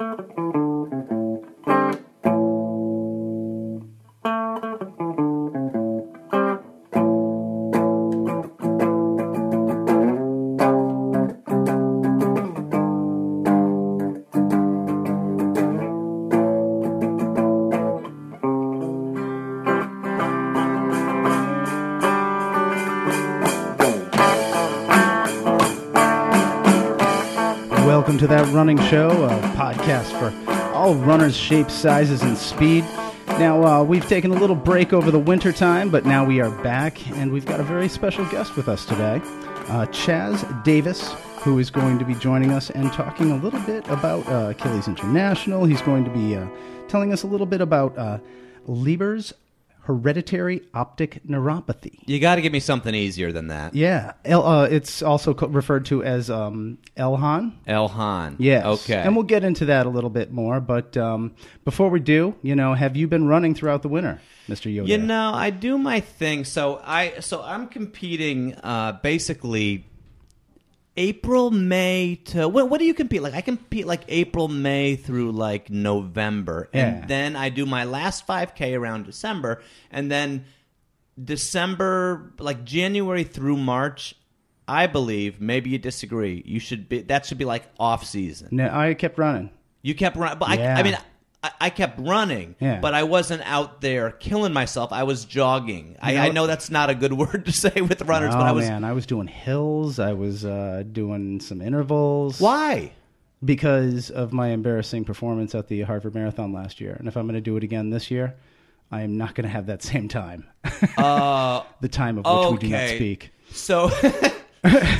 To That Running Show, a podcast for all runners, shapes, sizes, and speed. Now, uh, we've taken a little break over the winter time, but now we are back, and we've got a very special guest with us today, uh, Chaz Davis, who is going to be joining us and talking a little bit about uh, Achilles International. He's going to be uh, telling us a little bit about uh, Leber's hereditary optic neuropathy. You got to give me something easier than that. Yeah, El, uh, it's also co- referred to as um, Elhan. Elhan. Yes. Okay. And we'll get into that a little bit more. But um, before we do, you know, have you been running throughout the winter, Mr. Yoda? You know, I do my thing. So I so I'm competing uh, basically April, May to what, what do you compete like? I compete like April, May through like November, Yeah. and then I do my last 5K around December, and then December like January through March. I believe maybe you disagree. You should be that should be like off season. No, I kept running. You kept running, but Yeah. I, I mean, I, I kept running, Yeah. but I wasn't out there killing myself. I was jogging. I, know- I know that's not a good word to say with runners, oh but I was. man, I was doing hills. I was uh, doing some intervals. Why? Because of my embarrassing performance at the Hartford Marathon last year, and if I'm going to do it again this year, I am not going to have that same time. Uh, the time of which we do not speak. so,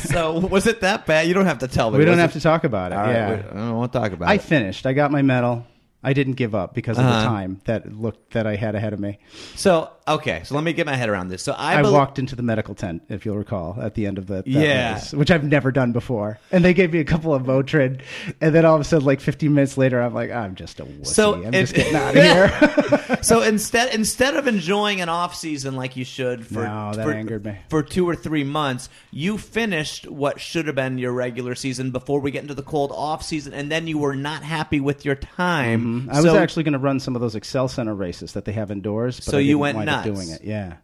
so was it that bad? You don't have to tell me. We don't have it- to talk about it. All right, yeah. we- I don't want to talk about I it. I finished. I got my medal. I didn't give up because of the Uh-huh. time that looked that I had ahead of me. So okay, so let me get my head around this. So I, I, bel- walked into the medical tent, if you'll recall, at the end of the that Yeah. race, which I've never done before. And they gave me a couple of Motrin, and then all of a sudden, like 15 minutes later, I'm like, I'm just a wussy. So I'm it- just getting out of here. so instead instead of enjoying an off season like you should for No, that for, angered me. for two or three months, you finished what should have been your regular season before we get into the cold off season, and then you were not happy with your time. Mm-hmm. I was So- actually going to run some of those XL Center races that they have indoors, but So I you didn't went wind up nuts. doing it. Yeah.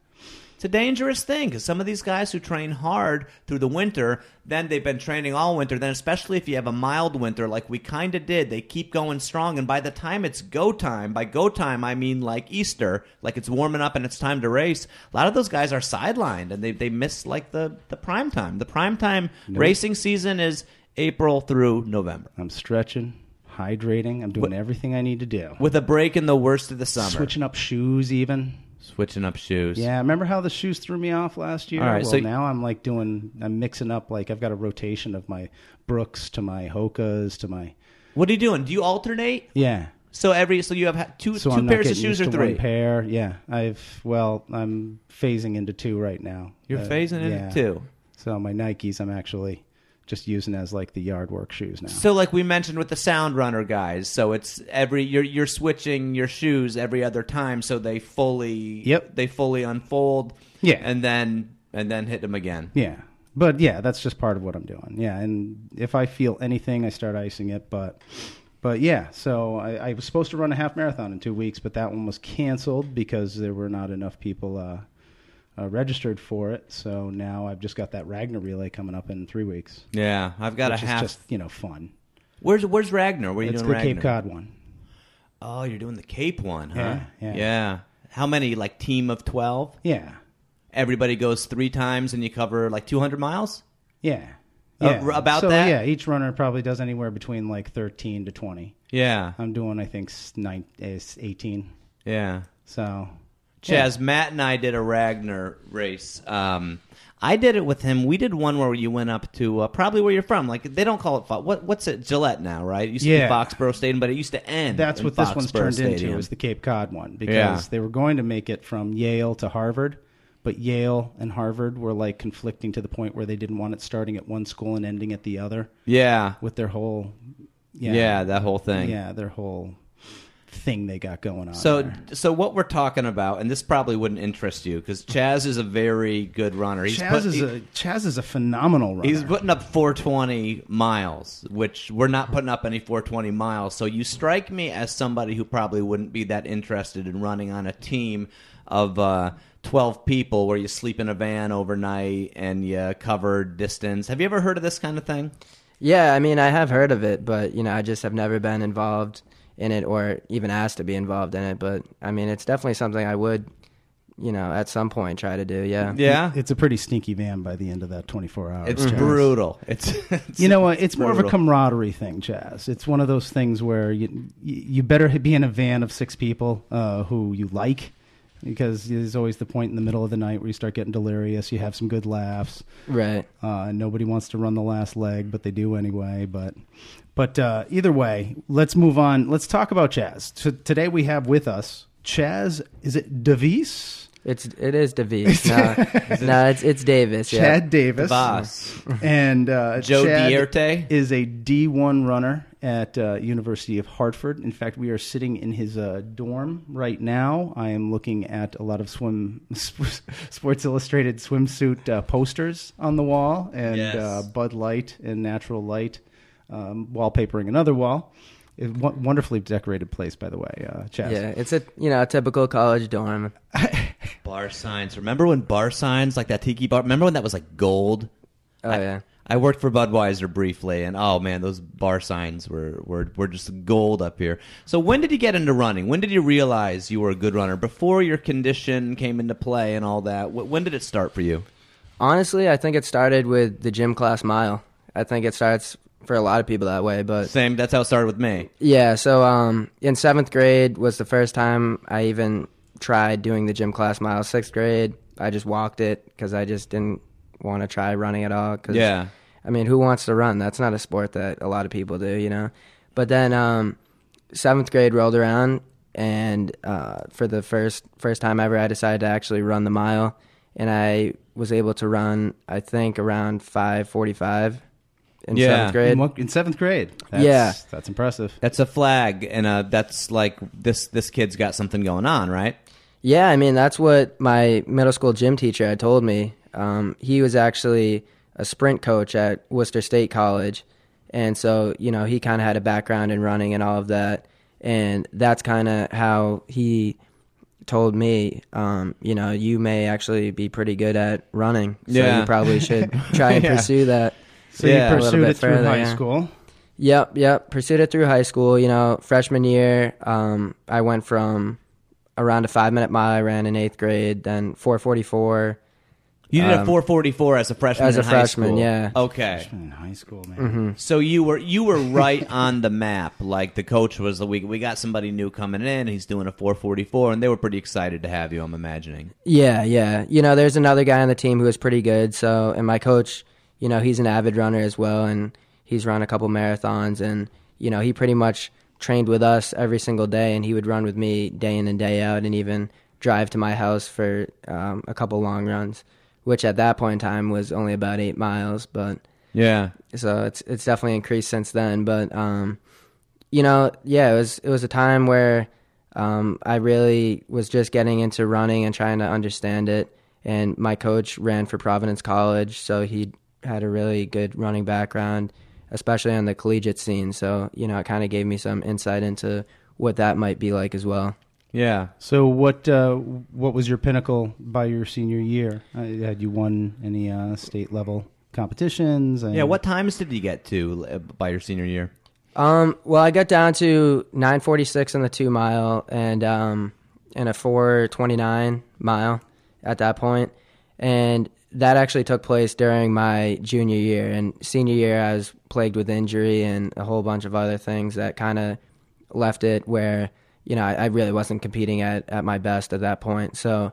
It's a dangerous thing because some of these guys who train hard through the winter, then they've been training all winter. Then, especially if you have a mild winter like we kind of did, they keep going strong. And by the time it's go time, by go time, I mean like Easter, like it's warming up and it's time to race. A lot of those guys are sidelined and they, they miss like the, the prime time. The prime time racing season is April through November I'm stretching, hydrating. I'm doing everything I need to do. with a break in the worst of the summer. Switching up shoes, even. Switching up shoes. Yeah, remember how the shoes threw me off last year? All right, well, so- now I'm like doing, I'm mixing up. Like I've got a rotation of my Brooks to my Hokas to my What are you doing? Do you alternate? yeah. So every so you have two So two pairs of shoes or three? One pair, yeah. I've well, I'm phasing into two right now. You're Uh, phasing into yeah. two. So my Nikes, I'm actually just using as like the yard work shoes now. So like we mentioned with the sound runner guys, so it's every you're you're switching your shoes every other time so they fully Yep. they fully unfold Yeah. and then and then hit them again. Yeah. But yeah, that's just part of what I'm doing. Yeah, and if I feel anything, I start icing it. But, but yeah. So I, I was supposed to run a half marathon in two weeks, but that one was canceled because there were not enough people uh, uh, registered for it. So now I've just got that Ragnar relay coming up in three weeks, Yeah, I've got a half. just you know fun. Where's where's Ragnar? Where are you It's doing the Ragnar? Cape Cod one. Oh, you're doing the Cape one, huh? Yeah, yeah. How many? Like team of twelve? Yeah, Everybody goes three times and you cover like 200 miles. yeah, Uh, yeah. r- about so, that? Yeah, each runner probably does anywhere between like 13 to 20. Yeah, I'm doing, I think, nine, 18. yeah. So Chaz, Matt and I did a Ragnar race. Um, I did it with him. We did one where you went up to uh, probably where you're from. Like they don't call it Fo- what what's it Gillette now, right? It used to Yeah. be Foxborough Stadium, but it used to end. That's what this one's turned Stadium. into is the Cape Cod one because Yeah. they were going to make it from Yale to Harvard, but Yale and Harvard were like conflicting to the point where they didn't want it starting at one school and ending at the other yeah, with their whole yeah, that whole thing. yeah their whole thing they got going on. So, there. so what we're talking about, and this probably wouldn't interest you because Chaz is a very good runner. He's Chaz put- is he- a Chaz is a phenomenal runner. He's putting up 420 miles, which we're not putting up any 420 miles. So you strike me as somebody who probably wouldn't be that interested in running on a team of uh, 12 people where you sleep in a van overnight and you cover distance. Have you ever heard of this kind of thing? Yeah, I mean, I have heard of it, but you know, I just have never been involved in it or even asked to be involved in it. But I mean, it's definitely something I would, you know, at some point try to do. Yeah. Yeah. It's a pretty stinky van by the end of that 24 hours. It's Chaz. brutal. It's, it's You know what? It's more of a camaraderie thing, Chaz. It's one of those things where you you you better be in a van of six people uh, who you like, because there's always the point in the middle of the night where you start getting delirious. You have some good laughs. Right. Uh, nobody wants to run the last leg, but they do anyway. But but uh, either way, let's move on. Let's talk about Chaz. So today we have with us Chaz. Is it Davis? It's it is Davis. no, no, it's it's Davis. Yeah. Chad Davis. boss. And uh, Joe Chad Dierte? is a D1 runner at uh, University of Hartford. In fact, we are sitting in his uh, dorm right now. I am looking at a lot of swim Sports Illustrated swimsuit uh, posters on the wall, and Yes. uh, Bud Light and Natural Light um, wallpapering another wall. A w- wonderfully decorated place, by the way, uh, Chaz. Yeah, it's a you know a typical college dorm. Bar signs. Remember when bar signs like that tiki bar? Remember when that was like gold? Oh I, yeah. I worked for Budweiser briefly, and oh man, those bar signs were, were were just gold up here. So when did you get into running? When did you realize you were a good runner? Before your condition came into play and all that. When did it start for you? Honestly, I think it started with the gym class mile. I think it starts for a lot of people that way, but Same. That's how it started with me. Yeah, so um, in seventh grade was the first time I even tried doing the gym class mile. Sixth grade, I just walked it because I just didn't want to try running at all. Cause, Yeah. I mean, who wants to run? That's not a sport that a lot of people do, you know. But then um, seventh grade rolled around, and uh, for the first first time ever, I decided to actually run the mile, and I was able to run, I think, around five forty five in Yeah. seventh grade. In, what- in seventh grade. That's, Yeah. that's impressive. That's a flag, and uh, that's like this. This kid's got something going on, right? Yeah, I mean that's what my middle school gym teacher had told me. Um, he was actually a sprint coach at Worcester State College, and so you know he kind of had a background in running and all of that, and that's kind of how he told me, um, you know, you may actually be pretty good at running, so Yeah. you probably should try and Yeah. pursue that. So Yeah, you pursued bit it through further, high yeah. school. Yep, yep. Pursued it through high school. You know, freshman year, um, I went from around a five minute mile I ran in eighth grade, then 444. You did a Um, 444 as a freshman as a in high freshman, school. yeah. Okay. In high school, man. Mm-hmm. So you were you were right on the map. Like the coach was the week we got somebody new coming in. He's doing a 444, and they were pretty excited to have you. I'm imagining. Yeah, yeah. You know, there's another guy on the team who was pretty good. So, and my coach, you know, he's an avid runner as well, and he's run a couple marathons, and you know, he pretty much trained with us every single day, and he would run with me day in and day out, and even drive to my house for um, a couple long runs, which at that point in time was only about eight miles, but Yeah. so it's it's definitely increased since then. But um, you know, yeah, it was it was a time where um, I really was just getting into running and trying to understand it. And my coach ran for Providence College, so he had a really good running background, especially on the collegiate scene. So you know, it kind of gave me some insight into what that might be like as well. Yeah. So what uh, what was your pinnacle by your senior year? Uh, had you won any uh, state level competitions? And Yeah. What times did you get to uh, by your senior year? Um, well, I got down to 946 in the two mile and um, and a 429 mile at that point, and that actually took place during my junior year. And senior year, I was plagued with injury and a whole bunch of other things that kind of left it where you know I, I really wasn't competing at at my best at that point. So,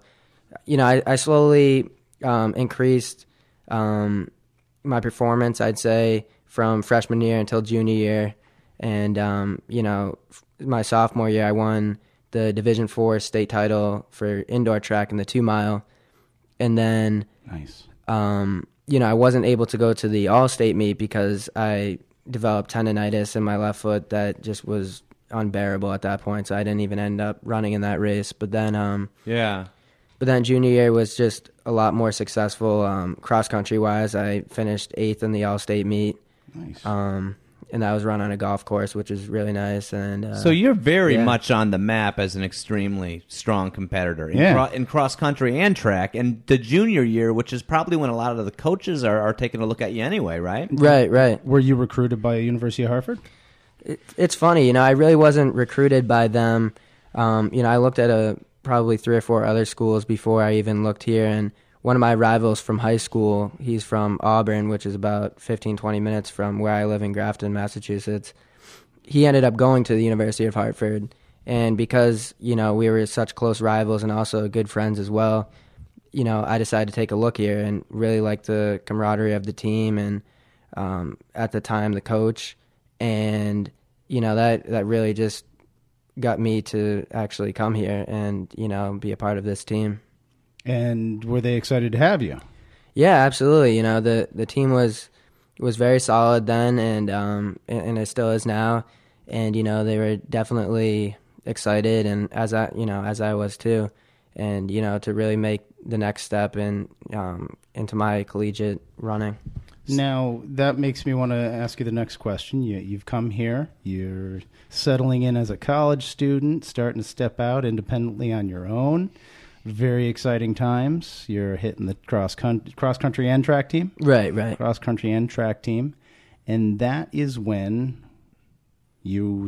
you know, I, I slowly um, increased um, my performance. I'd say from freshman year until junior year, and um, you know, my sophomore year, I won the Division Four state title for indoor track in the two mile, and then nice. um, you know, I wasn't able to go to the all state meet because I developed tendonitis in my left foot that just was unbearable at that point. So I didn't even end up running in that race. But then, um, Yeah. but then junior year was just a lot more successful um, cross country wise. I finished eighth in the all state meet, Nice. um, and that was run on a golf course, which is really nice. And uh, So you're very yeah. much on the map as an extremely strong competitor in, Yeah. cro- in cross country and track. And the junior year, which is probably when a lot of the coaches are, are taking a look at you anyway, right? right, right. Were you recruited by University of Hartford? it, it's funny, you know, I really wasn't recruited by them. Um, you know, I looked at a probably three or four other schools before I even looked here, and one of my rivals from high school, he's from Auburn, which is about 15, 20 minutes from where I live in Grafton, Massachusetts. He ended up going to the University of Hartford, and because you know we were such close rivals and also good friends as well, you know, I decided to take a look here and really like the camaraderie of the team and um, at the time the coach, and you know that that really just got me to actually come here and you know be a part of this team. And were they excited to have you? Yeah, absolutely. You know the the team was was very solid then, and um and, and it still is now. And you know they were definitely excited, and as I you know as I was too, and you know to really make the next step in um into my collegiate running. Now that makes me want to ask you the next question. You, you've come here. You're settling in as a college student, starting to step out independently on your own. Very exciting times. You're hitting the cross country, cross country and track team, Right, right. cross country and track team, and that is when you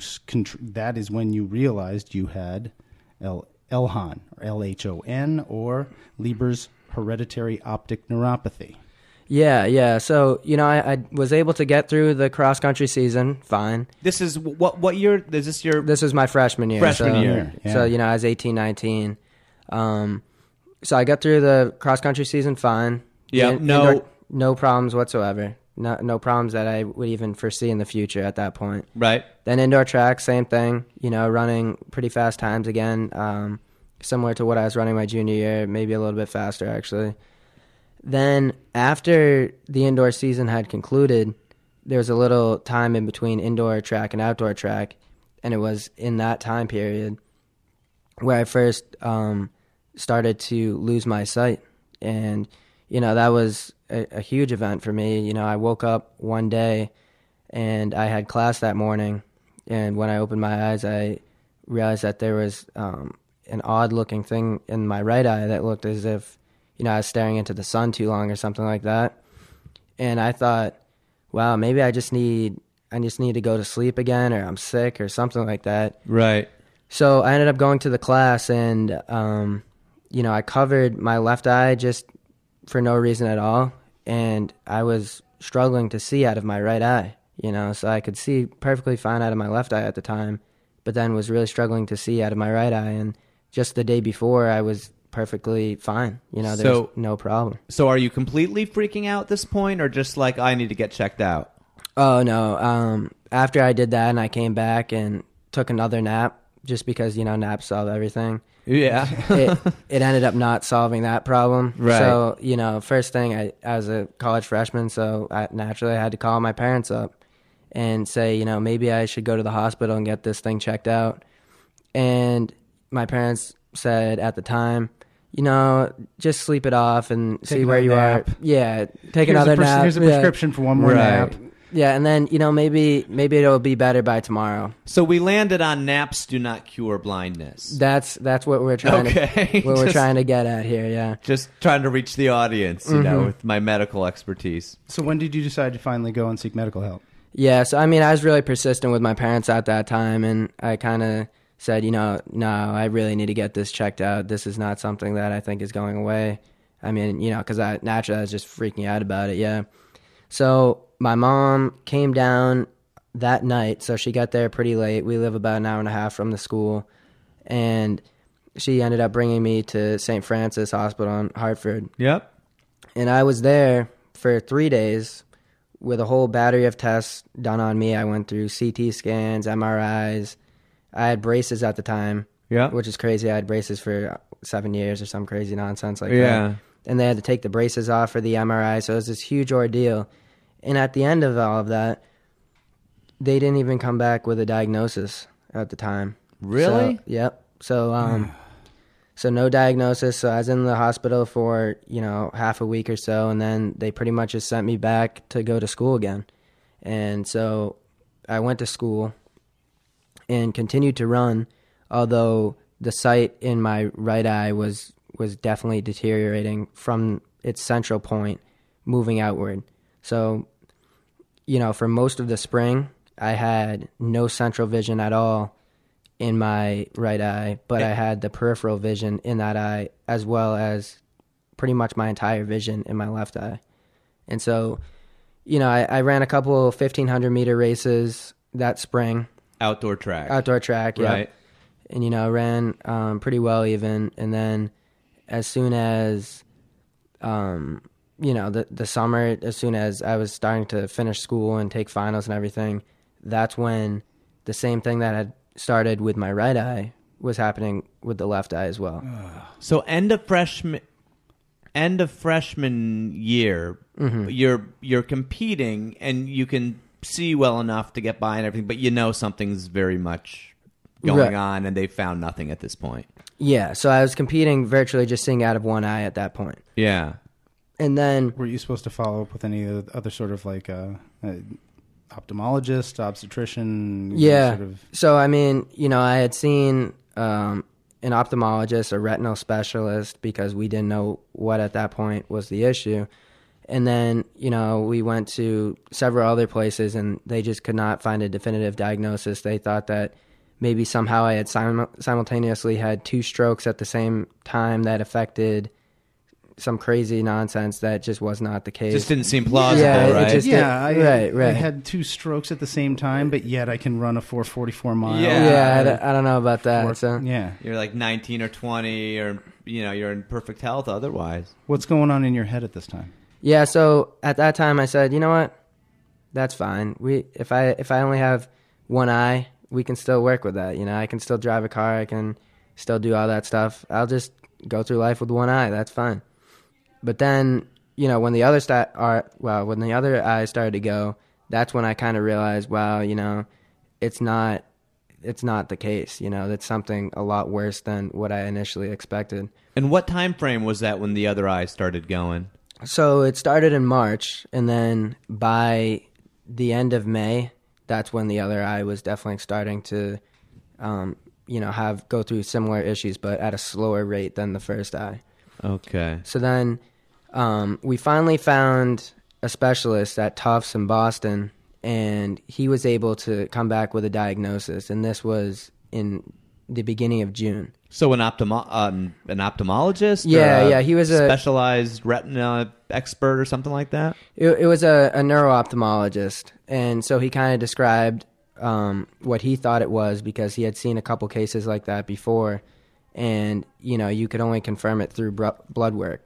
that is when you realized you had L- Elhon or L H O N or Leber's hereditary optic neuropathy. Yeah, yeah. So you know, I, I was able to get through the cross country season fine. This is what what year? Is this your This was my freshman year. Freshman so, year, yeah. So you know, I was 18, 19. Um, so I got through the cross country season fine. Yeah, In- no- indoor- no problems whatsoever. No, no problems that I would even foresee in the future at that point. right? Then indoor track, same thing. You know, running pretty fast times again, um, similar to what I was running my junior year, maybe a little bit faster actually. Then after the indoor season had concluded, there was a little time in between indoor track and outdoor track, and it was in that time period where I first um, started to lose my sight, and you know that was a, a huge event for me. You know, I woke up one day and I had class that morning, and when I opened my eyes, I realized that there was um, an odd-looking thing in my right eye that looked as if you know I was staring into the sun too long or something like that. And I thought, wow, maybe I just need I just need to go to sleep again, or I'm sick, or something like that. Right. So I ended up going to the class, and um, you know, I covered my left eye just for no reason at all, and I was struggling to see out of my right eye. You know, so I could see perfectly fine out of my left eye at the time, but then was really struggling to see out of my right eye. And just the day before, I was perfectly fine. You know, there's So- no problem. So are you completely freaking out at this point, or just like I need to get checked out? Oh no! Um, after I did that, and I came back and took another nap, just because you know naps solve everything. Yeah. it, it ended up not solving that problem. Right. So, you know, first thing, I, I was a college freshman, so I, naturally I had to call my parents up and say, you know, maybe I should go to the hospital and get this thing checked out. And my parents said at the time, you know, just sleep it off and Take see where you nap. are. Yeah, take Here's another pres- nap. Here's a Yeah. prescription for one more Right. nap. Yeah, and then you know maybe maybe it'll be better by tomorrow. so we landed on naps do not cure blindness. That's that's what we're trying Okay, to what we're trying to get at here. Yeah. Just trying to reach the audience, you know, mm-hmm. with my medical expertise. So when did you decide to finally go and seek medical help? Yeah, so I mean, I was really persistent with my parents at that time, and I kind of said, you know, no, I really need to get this checked out. This is not something that I think is going away. I mean, you know, because I naturally I was just freaking out about it. Yeah. So my mom came down that night, so she got there pretty late. We live about an hour and a half from the school, and she ended up bringing me to St. Francis Hospital in Hartford Yep. and I was there for three days with a whole battery of tests done on me. I went through CT scans, MRIs. I had braces at the time, Yeah. which is crazy. I had braces for seven years or some crazy nonsense like Yeah. that. And they had to take the braces off for the MRI, so it was this huge ordeal. And at the end of all of that, they didn't even come back with a diagnosis. at the time. Really? So, yep. So um, so no diagnosis. So I was in the hospital for you know half a week or so, and then they pretty much just sent me back to go to school again. And so I went to school and continued to run, although the sight in my right eye was was definitely deteriorating from its central point, moving outward. So, you know, for most of the spring, I had no central vision at all in my right eye, but I had the peripheral vision in that eye as well as pretty much my entire vision in my left eye. And so, you know, I, I ran a couple 1500 meter races that spring, Outdoor track. outdoor track, yeah. Right. And, you know, ran um, pretty well even. And then as soon as, um, you know, the, the summer, as soon as I was starting to finish school and take finals and everything, that's when the same thing that had started with my right eye was happening with the left eye as well. So end of freshman, end of freshman year, Mm-hmm. you're you're competing and you can see well enough to get by and everything, but you know something's very much going Right. on, and they found nothing at this point. Yeah, so I was competing virtually just seeing out of one eye at that point. Yeah. And then Were you supposed to follow up with any other sort of like uh, uh, ophthalmologist, obstetrician? Yeah. Sort of, So I mean, you know, I had seen um, an ophthalmologist, a retinal specialist, because we didn't know what at that point was the issue. And then, you know, we went to several other places, and they just could not find a definitive diagnosis. They thought that maybe somehow I had sim- simultaneously had two strokes at the same time that affected some crazy nonsense that just was not the case. Just didn't seem plausible, Yeah, it right? just- yeah, I, right, I had two strokes at the same time, but yet I can run a 444 mile. Yeah. yeah, I don't, I don't know about that. Four- so. yeah. you're like 19 or 20, or you know, you're in perfect health otherwise. What's going on in your head at this time? Yeah, so at that time I said, you know what? That's fine. We if I if I only have one eye, we can still work with that. You know, I can still drive a car, I can still do all that stuff. I'll just go through life with one eye. That's fine. But then, you know, when the other sta- are well, when the other eye started to go, that's when I kind of realized, wow, you know, it's not it's not the case. You know, that's something a lot worse than what I initially expected. And what time frame was that when the other eye started going? So it started in March, and then by the end of May, that's when the other eye was definitely starting to, um, you know, have go through similar issues, but at a slower rate than the first eye. Okay. So then um, we finally found a specialist at Tufts in Boston, and he was able to come back with a diagnosis, and this was in the beginning of June. So an ophthalmo- um, an ophthalmologist? Yeah, yeah, he was a- specialized retina expert or something like that. It, it was a, a neuro-ophthalmologist, and so he kind of described um, what he thought it was because he had seen a couple cases like that before, and you know you could only confirm it through br- blood work,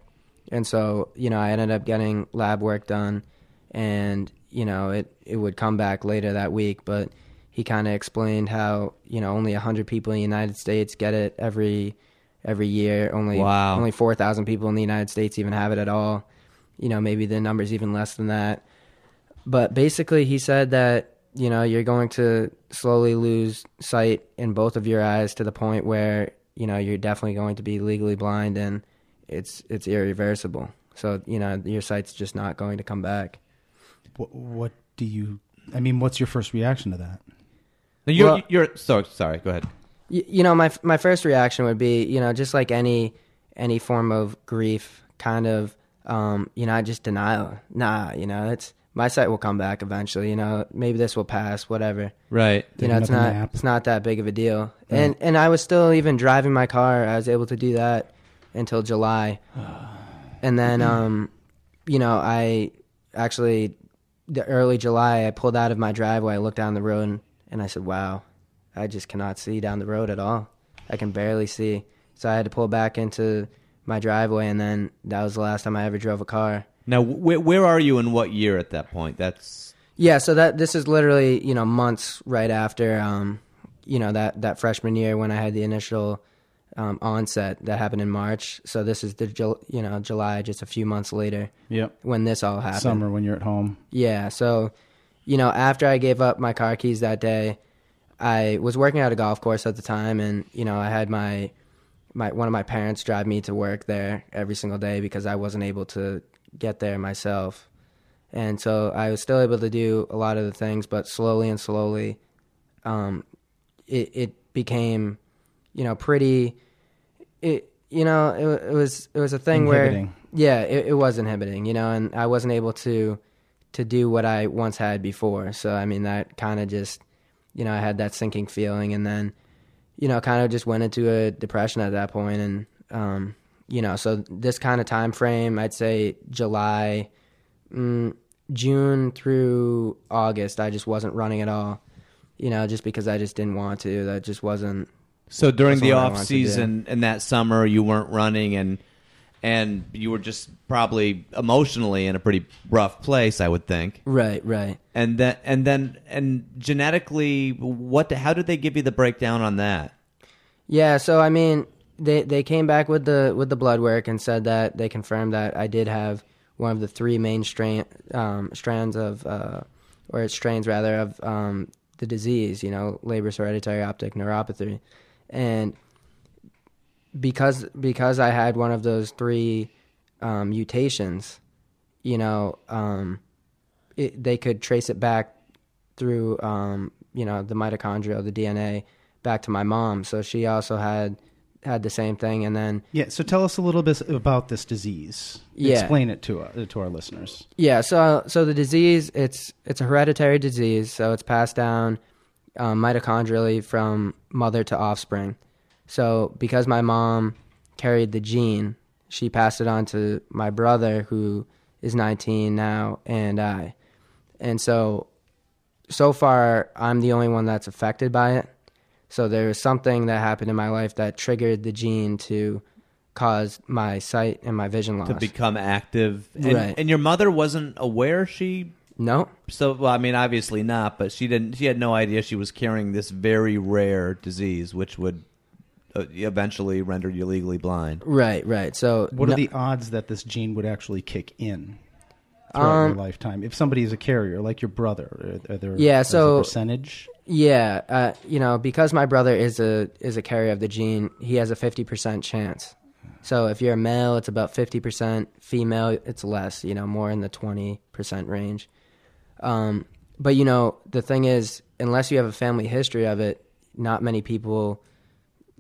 and so you know I ended up getting lab work done, and you know it it would come back later that week, but he kind of explained how you know only hundred people in the United States get it every every year, only Wow. only four thousand people in the United States even have it at all. You know maybe the number's even less than that. But basically he said that you know you're going to slowly lose sight in both of your eyes to the point where you know you're definitely going to be legally blind and it's it's irreversible so you know your site's just not going to come back What, what do you? I mean, what's your first reaction to that? Now you're, Well- you're so sorry. Go ahead. you, you know my my first reaction would be you know just like any any form of grief kind of um you know just denial nah you know it's my site will come back eventually you know maybe this will pass whatever Right. you know it's not it's not that big of a deal and and i was still even driving my car i was able to do that until july. And then um you know i actually the early july i pulled out of my driveway i looked down the road and, and i said wow i just cannot see down the road at all. I can barely see. So i had to pull back into my driveway and then that was the last time i ever drove a car. Now, wh- where are you in what year at that point? That's Yeah, so that this is literally you know months right after um, you know that that freshman year when I had the initial um, onset that happened in March. So this is the you know July, just a few months later Yep. when this all happened. Summer when you're at home. Yeah, so you know after I gave up my car keys that day, I was working at a golf course at the time, and you know, I had my my one of my parents drive me to work there every single day because I wasn't able to get there myself. And so I was still able to do a lot of the things, but slowly and slowly, um, it it became, you know, pretty. It you know it, it was it was a thing Inhibiting. where yeah it, it was inhibiting you know and I wasn't able to to do what I once had before so I mean that kind of just you know I had that sinking feeling and then you know kind of just went into a depression at that point and um, you know so this kind of time frame I'd say July mm, June through August I just wasn't running at all you know just because I just didn't want to that just wasn't So during the off season and that summer, you weren't running, and and you were just probably emotionally in a pretty rough place, I would think. right right And then and then and genetically, what? How did they give you the breakdown on that? Yeah, so I mean, they they came back with the with the blood work and said that they confirmed that I did have one of the three main strain um, strands of uh, or strains rather of um, the disease. You know, Leber's hereditary optic neuropathy, and because because I had one of those three um, mutations, you know, um, it, they could trace it back through um, you know the mitochondria, the DNA, back to my mom. So she also had had the same thing, and then Yeah. So tell us a little bit about this disease. Yeah. Explain it to uh, to our listeners. yeah, so so the disease it's it's a hereditary disease, so it's passed down um, mitochondrially from mother to offspring. So because my mom carried the gene, she passed it on to my brother who is 19 now and I. And so so far I'm the only one that's affected by it. So there was something that happened in my life that triggered the gene to cause my sight and my vision loss. To become active, and, Right. and your mother wasn't aware she. No, So well, I mean, obviously not, but she didn't. She had no idea she was carrying this very rare disease, which would uh, eventually render you legally blind. right, right. So What no- are the odds that this gene would actually kick in throughout Um, your lifetime? If somebody is a carrier, like your brother, are, are there Yeah, is a so- percentage? Yeah, uh, you know, because my brother is a is a carrier of the gene, he has a fifty percent chance. So if you're a male, it's about fifty percent. Female, it's less. You know, more in the twenty percent range. Um, but you know, the thing is, unless you have a family history of it, not many people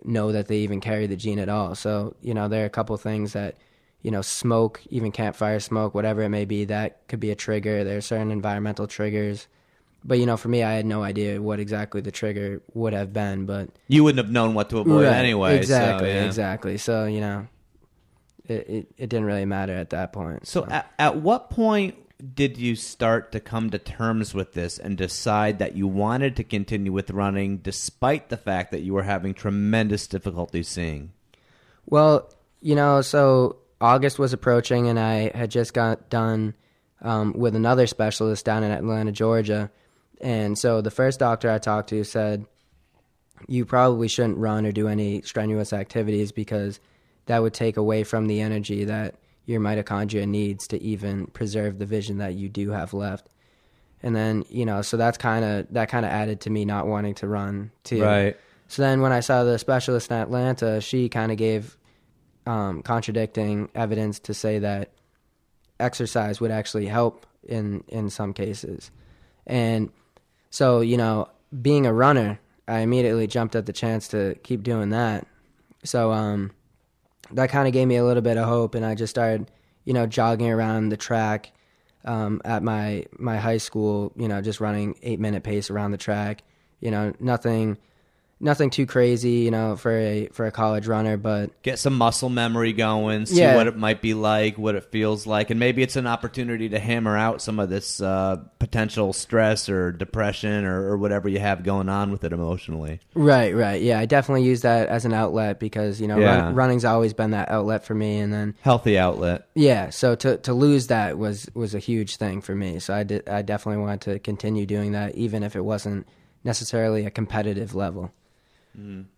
know that they even carry the gene at all. So you know, there are a couple things that you know, smoke, even campfire smoke, whatever it may be, that could be a trigger. There are certain environmental triggers. But you know, for me, I had no idea what exactly the trigger would have been. But You wouldn't have known what to avoid Right, anyway. exactly, so, yeah. exactly. So you know, it, it it didn't really matter at that point. So, at, at what point did you start to come to terms with this and decide that you wanted to continue with running despite the fact that you were having tremendous difficulty seeing? Well, you know, so August was approaching, and I had just got done um, with another specialist down in Atlanta, Georgia. And so the first doctor I talked to said, You probably shouldn't run or do any strenuous activities because that would take away from the energy that your mitochondria needs to even preserve the vision that you do have left. And then, you know, so that's kind of that kind of added to me not wanting to run too. Right. So then when I saw the specialist in Atlanta, she kind of gave um, contradicting evidence to say that exercise would actually help in in some cases. And so, you know, being a runner, I immediately jumped at the chance to keep doing that. So um that kind of gave me a little bit of hope and I just started, you know, jogging around the track um, at my my high school, you know, just running 8-minute pace around the track. You know, nothing nothing too crazy, you know, for a for a college runner, but Get some muscle memory going, see Yeah. what it might be like, what it feels like, and maybe it's an opportunity to hammer out some of this uh, potential stress or depression or, or whatever you have going on with it emotionally. Right, right. Yeah, I definitely use that as an outlet because, you know, Yeah. run, running's always been that outlet for me and then Healthy outlet. yeah, so to to lose that was was a huge thing for me. So I did I definitely wanted to continue doing that even if it wasn't necessarily a competitive level.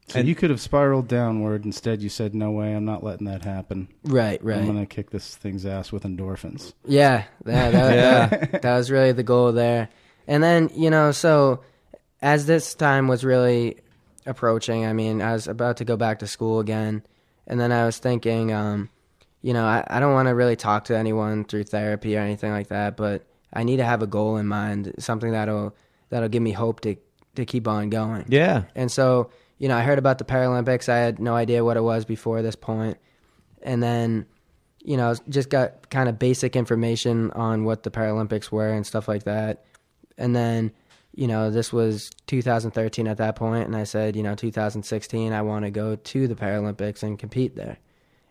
So you could have spiraled downward. Instead, you said, "No way, I'm not letting that happen. Right, right. I'm going to kick this thing's ass with endorphins." Yeah, that, that, Yeah. that, that was really the goal there. And then, you know, so as this time was really approaching, I mean, I was about to go back to school again, and then I was thinking, um, you know, I, I don't want to really talk to anyone through therapy or anything like that, but I need to have a goal in mind, something that'll that'll give me hope to to keep on going. Yeah. And so, you know, I heard about the Paralympics. I had no idea what it was before this point. And then, you know, just got kind of basic information on what the Paralympics were and stuff like that. And then, you know, this was 2013 at that point, and I said, you know, 2016, I want to go to the Paralympics and compete there.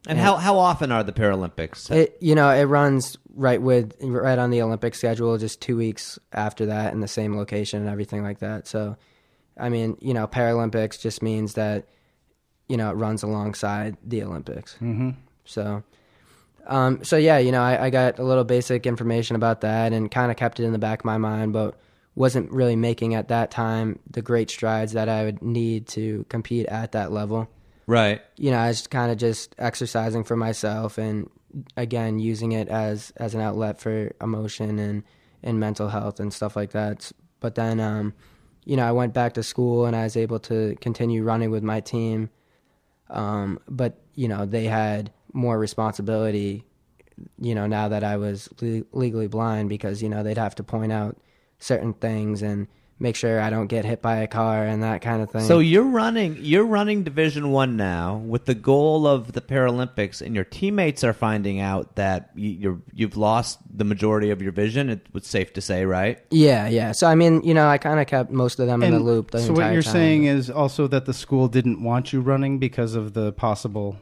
And how how often are the Paralympics? It, you know, it runs right with right on the Olympic schedule, just two weeks after that, in the same location and everything like that. So, I mean, you know, Paralympics just means that you know it runs alongside the Olympics. Mm-hmm. So, um, so yeah, you know, I, I got a little basic information about that and kind of kept it in the back of my mind, but wasn't really making at that time the great strides that I would need to compete at that level right. you know, I was kind of just exercising for myself and again using it as as an outlet for emotion and and mental health and stuff like that. But then, um, you know, I went back to school and I was able to continue running with my team. Um, but you know, they had more responsibility. You know, now that I was le- legally blind, because you know they'd have to point out certain things and make sure I don't get hit by a car and that kind of thing. So you're running you're running Division One now with the goal of the Paralympics, and your teammates are finding out that you, you're you've lost the majority of your vision. It's safe to say, right? yeah, yeah. So I mean, you know, I kind of kept most of them in the loop. The so entire what you're time. saying is also that the school didn't want you running because of the possible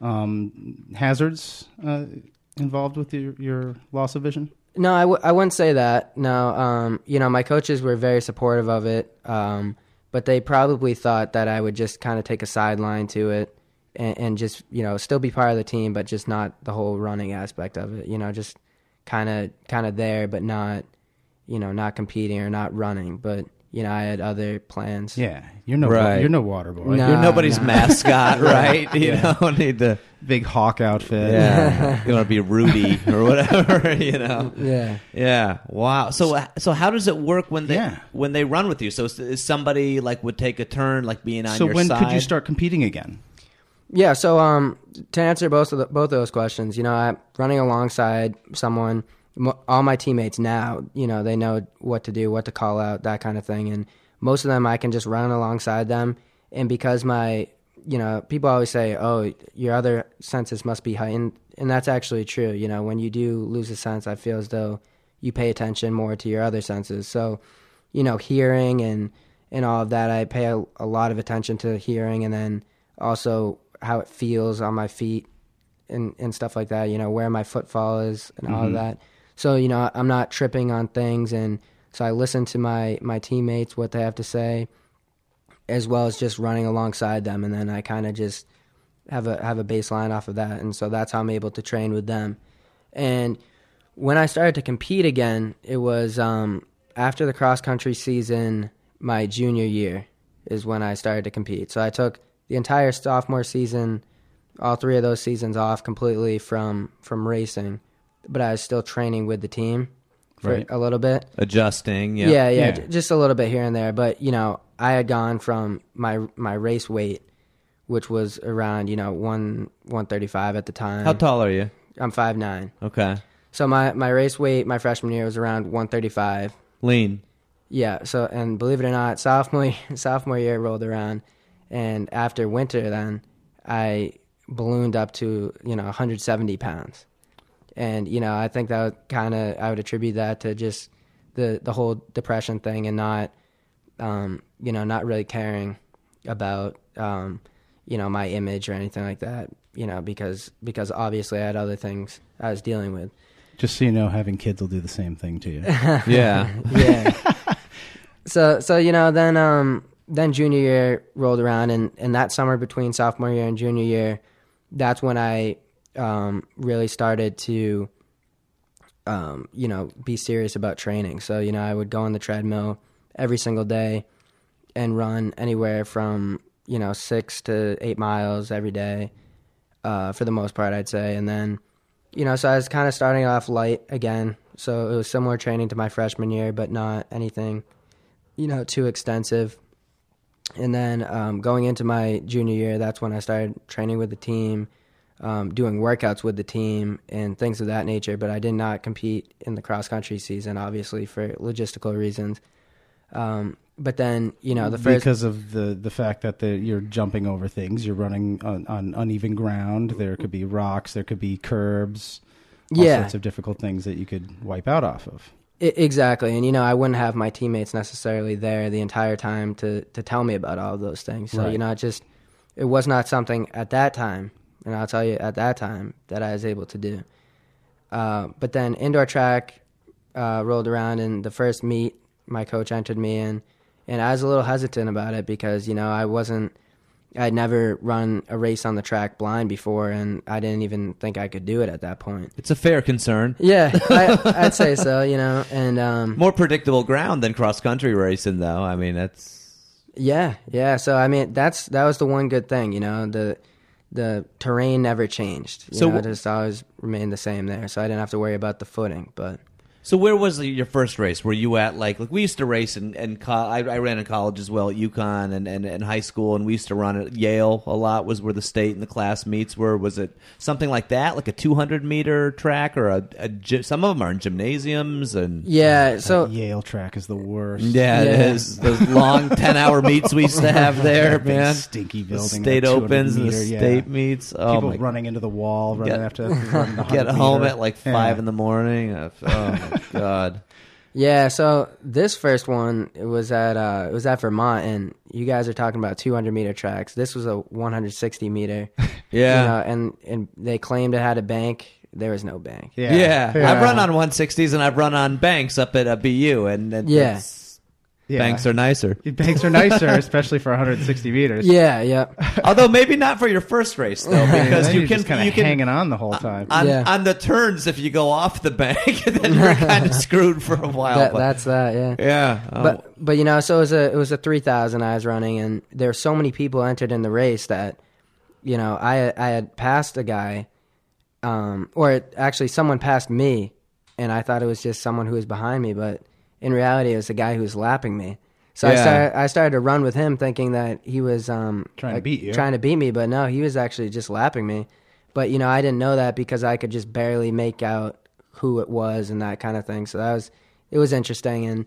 um, hazards uh, involved with your, your loss of vision. No, I w- I wouldn't say that. No, um, you know, my coaches were very supportive of it, um, but they probably thought that I would just kind of take a sideline to it and, and just, you know, still be part of the team, but just not the whole running aspect of it. You know, just kind of kind of there, but not, you know, not competing or not running. But you know, I had other plans. Yeah, you're no Right. you're no water boy. No. You're nobody's nah. mascot, right? You don't need the Big hawk outfit. yeah. you want to be Rudy or whatever, you know. Yeah. Yeah. Wow. So so how does it work when they Yeah. when they run with you? So is- is somebody like would take a turn, like being on So your when could you start competing again? Yeah, so um, to answer both of the, both of those questions, you know, I'm running alongside someone. All my teammates now, you know, they know what to do, what to call out, that kind of thing, and most of them I can just run alongside them. And because my, you know, people always say, "Oh, your other senses must be heightened," and that's actually true. You know, when you do lose a sense, I feel as though you pay attention more to your other senses. So, you know, hearing and and all of that, I pay a, a lot of attention to hearing, and then also how it feels on my feet and and stuff like that. You know, where my footfall is and all of mm-hmm. that. So you know, I'm not tripping on things, and so I listen to my my teammates what they have to say, as well as just running alongside them, and then I kind of just have a have a baseline off of that, and so that's how I'm able to train with them. And when I started to compete again, it was um, after the cross country season, my junior year is when I started to compete. So I took the entire sophomore season, all three of those seasons off completely from from racing, but I was still training with the team for Right. a little bit. adjusting? Yeah. Yeah, yeah, Yeah. j- just a little bit here and there. But you know, I had gone from my my race weight, which was around you know one one thirty five at the time. How tall are you? I'm five nine. Okay. So my my race weight my freshman year was around one thirty five. Lean. Yeah. So and believe it or not, sophomore sophomore year rolled around, and after winter, then I ballooned up to you know 170 pounds, and you know I think that would kind of I would attribute that to just the the whole depression thing and not um, you know not really caring about um, you know my image or anything like that. You know because because obviously I had other things I was dealing with. Just so you know, having kids will do the same thing to you. Yeah. yeah. so so you know then um then junior year rolled around and and that summer between sophomore year and junior year, that's when I um really started to um you know be serious about training. So you know I would go on the treadmill every single day and run anywhere from you know six to eight miles every day uh, for the most part i'd say and then you know so i was kind of starting off light again so it was similar training to my freshman year but not anything you know, too extensive. And then um, going into my junior year, that's when I started training with the team, um, doing workouts with the team, and things of that nature. But I did not compete in the cross country season, obviously for logistical reasons. Um, but then, you know, the first because of the the fact that the, you're jumping over things, you're running on, on uneven ground. There could be rocks, there could be curbs, all Yeah. sorts of difficult things that you could wipe out off of. I- exactly, and you know, I wouldn't have my teammates necessarily there the entire time to to tell me about all of those things. So Right. you know, it just it was not something at that time, and I'll tell you at that time that I was able to do. Uh, but then indoor track uh, rolled around, and the first meet my coach entered me in, and I was a little hesitant about it because you know I wasn't. I'd never run a race on the track blind before, and I didn't even think I could do it at that point. It's a fair concern. Yeah, I, I'd say so. You know, and um, More predictable ground than cross country racing, though. I mean, that's Yeah, yeah. So I mean, that's that was the one good thing, you know. The the terrain never changed. You So know, it just always remained the same there. So I didn't have to worry about the footing. But So where was your first race? Were you at like like we used to race and and co- I, I ran in college as well at UConn and, and and high school and we used to run at Yale a lot was where the state and the class meets were was it something like that like a 200 meter track or a, a some of them are in gymnasiums and yeah, uh, so Yale track is the worst. yeah, it Yeah. is those long 10 hour meets we used to have there Big man stinky the building. state like 200 opens and the meter, yeah. state meets oh People my running into the wall, running Get- after run the get home meter. at like Yeah. five in the morning uh, oh my god yeah, so this first one it was at uh it was at Vermont, and you guys are talking about 200 meter tracks. This was a 160 meter. yeah You know, and and they claimed it had a bank. There was no bank. Yeah. Yeah. I've run on 160s and I've run on banks up at a BU, and, and Yeah. It's- Yeah. banks are nicer. Banks are nicer, especially for 160 meters. Yeah, yeah. Although maybe not for your first race though, because you can just kind you of can hanging on the whole time. on, Yeah. on the turns if you go off the bank, then you're kind of screwed for a while. That, but- that's that. Yeah. yeah, oh, but but you know, so it was a it was a three thousand I was running, and there were so many people entered in the race that you know I I had passed a guy, um, or it, actually someone passed me, and I thought it was just someone who was behind me, but in reality it was the guy who was lapping me. So I Yeah. started I started to run with him, thinking that he was um Trying to like, beat you. trying to beat me, but no, he was actually just lapping me. But you know, I didn't know that because I could just barely make out who it was and that kind of thing. So that was it was interesting and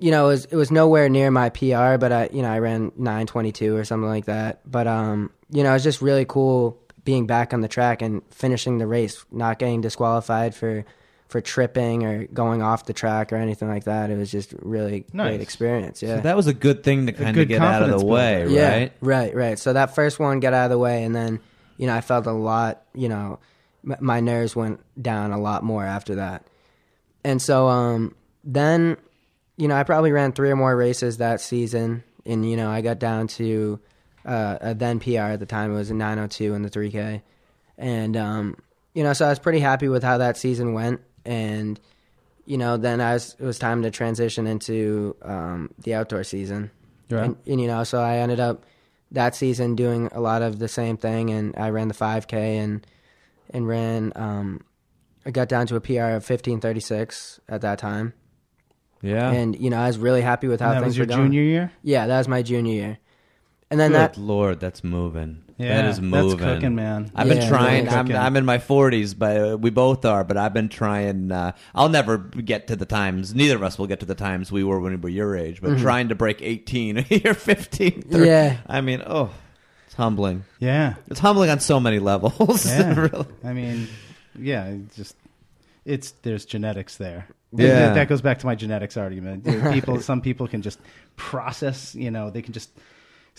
you know, it was it was nowhere near my PR, but I you know, I ran 922 or something like that. But um, you know, it was just really cool being back on the track and finishing the race, not getting disqualified for for tripping or going off the track or anything like that. It was just really Nice. great experience. Yeah. so that was a good thing to kind of get out of the confidence way, builder. Yeah, right? right, right. So that first one got out of the way, and then you know I felt a lot. You know, m- my nerves went down a lot more after that, and so um, then you know I probably ran three or more races that season, and you know I got down to uh, a then PR at the time. It was a 902 in the 3K, and um, you know so I was pretty happy with how that season went, and you know then I was, it was time to transition into um, the outdoor season. And, and you know, so I ended up that season doing a lot of the same thing, and I ran the 5K and and ran. Um, I got down to a PR of 15:36 at that time, Yeah. and you know, I was really happy with how And that things was your were going. junior year? Yeah, that was my junior year, and then Good that lord, that's moving. Yeah, that is that's moving. cooking, man. I've been Yeah, trying. really I'm, cooking. I'm in my 40s, but uh, we both are. But I've been trying. Uh, I'll never get to the times. Neither of us will get to the times we were when we were your age. But trying to break 18, you're 15. 30. Yeah. I mean, oh, it's humbling. Yeah. It's humbling on so many levels. Yeah. really. I mean, yeah, it's just it's there's genetics there. Yeah. That- that goes back to my genetics argument. There are People, some people can just process. You know, they can just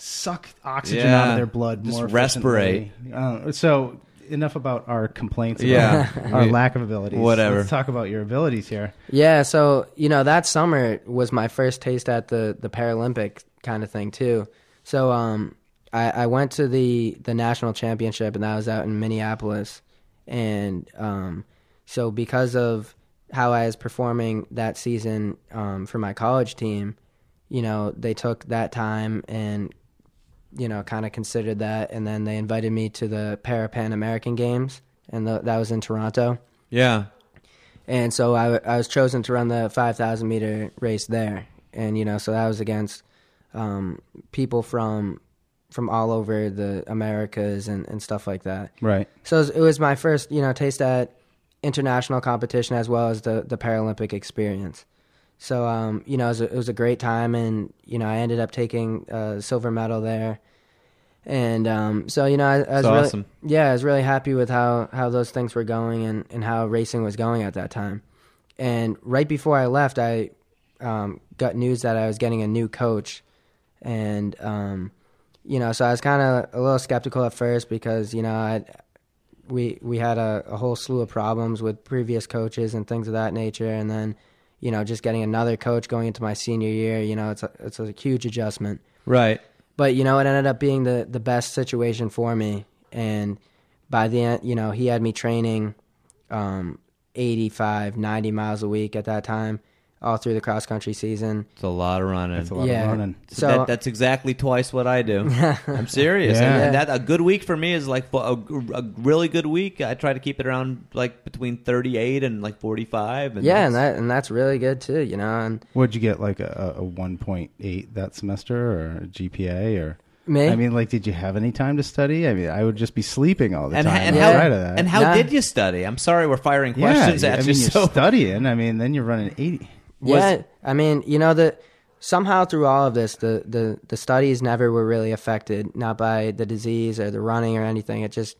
suck oxygen out of their blood Just more. respirate. Uh, so enough about our complaints. About Yeah. our lack of abilities. Whatever. Let's talk about your abilities here. Yeah, so you know that summer was my first taste at the the Paralympic kind of thing too. So um, I, I went to the the national championship, and that was out in Minneapolis. And um, so because of how I was performing that season um, for my college team, you know, they took that time and you know kind of considered that, and then they invited me to the Para Pan American Games, and the, that was in Toronto Yeah. and so I, I was chosen to run the 5,000 meter race there. and you know, so that was against um, people from from all over the Americas and, and stuff like that. Right. So it was, it was my first, you know, taste at international competition as well as the the Paralympic experience. So um, you know, it was, a, it was a great time, and you know, I ended up taking a silver medal there. And um, so you know, I, I was That's really, awesome. yeah, I was really happy with how how those things were going and and how racing was going at that time. And right before I left, I um, got news that I was getting a new coach, and um, you know, so I was kind of a little skeptical at first because you know I we we had a, a whole slew of problems with previous coaches and things of that nature, and then you know just getting another coach going into my senior year, you know, it's a, it's a huge adjustment. Right. But you know, it ended up being the the best situation for me, and by the end, you know, he had me training um, 85, 90 miles a week at that time, all through the cross country season. It's a lot of running. That's a lot Yeah. of running. So So that, that's exactly twice what I do. I'm serious. Yeah. And that a good week for me is like a, a really good week. I try to keep it around like between 38 and like 45. And yeah, and that's- that and that's really good too, you know. And What'd you get, like a, a 1.8 that semester or a GPA? Or me, I mean, like, did you have any time to study? I mean, I would just be sleeping all the and, time and Yeah. how that. and how Nah. did you study? I'm sorry, we're firing yeah, questions I at mean, you. you're So studying. I mean, then you're running 80. Yeah, I mean, you know that somehow through all of this, the, the the studies never were really affected, not by the disease or the running or anything. It just,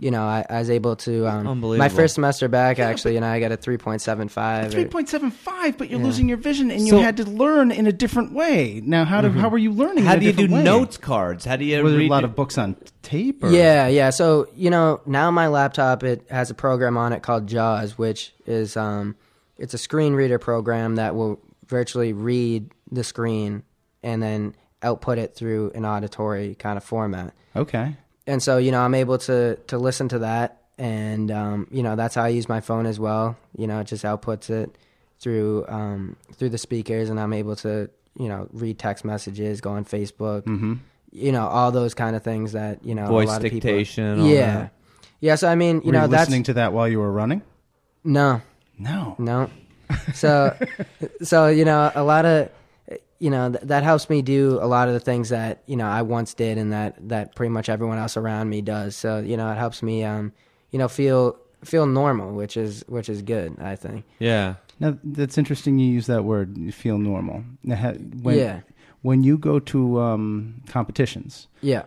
you know, I, I was able to. Um, Unbelievable. My first semester back, actually, you know, I got a three point seven five. 3.75, but you're Yeah. losing your vision and So- you had to learn in a different way. Now, how, do, how were you learning how do you do way? notes cards? How do you Were there a lot of books on tape? Or? Yeah, yeah. So you know, now my laptop it has a program on it called JAWS, which is um, it's a screen reader program that will virtually read the screen and then output it through an auditory kind of format. Okay. And so you know, I'm able to to listen to that, and um, you know, that's how I use my phone as well. You know, it just outputs it through um, through the speakers, and I'm able to you know read text messages, go on Facebook. Mm-hmm. You know, all those kind of things that you know Voice a lot of people- dictation, all yeah. that. Yeah, so I mean, you Were know, you listening to that while you were running? no, No. no. So, so you know, a lot of, you know, th- that helps me do a lot of the things that you know I once did, and that that pretty much everyone else around me does. So, you know, it helps me, um, you know, feel feel normal, which is which is good. I think. Yeah. Now, that's interesting you use that word, you feel normal. Now, ha- when, Yeah. When you go to um, competitions, Yeah.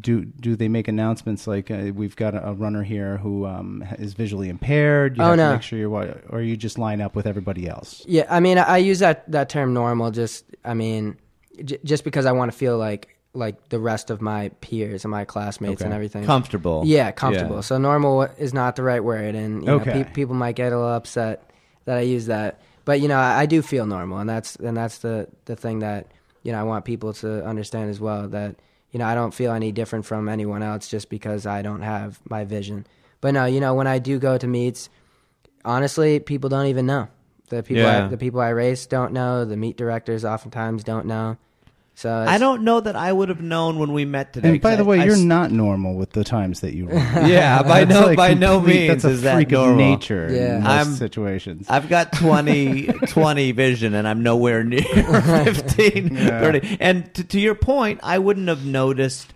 Do do they make announcements like uh, we've got a, a runner here who um, is visually impaired? You Oh, have no. to make sure you're wa- or you just line up with everybody else. Yeah, I mean, I, I use that that term normal. Just, I mean, j- just because I want to feel like like the rest of my peers and my classmates and everything. Comfortable. Yeah, comfortable. Yeah. So normal is not the right word, and you Okay. know, pe- people might get a little upset that I use that. But you know, I, I do feel normal, and that's and that's the the thing that you know I want people to understand as well. That you know I don't feel any different from anyone else just because I don't have my vision. But no, you know, when I do go to meets, honestly, people don't even know. The people Yeah. I, the people I race don't know. The meet directors oftentimes don't know. So I don't know that I would have known when we met today. And by the I- way, I you're s- not normal with the times that you run. Yeah, by no like by no means That's a is that freak normal. of nature Yeah. in most I'm- situations. I've got 20, 20 vision, and I'm nowhere near 15, Yeah. 30. And to, to your point, I wouldn't have noticed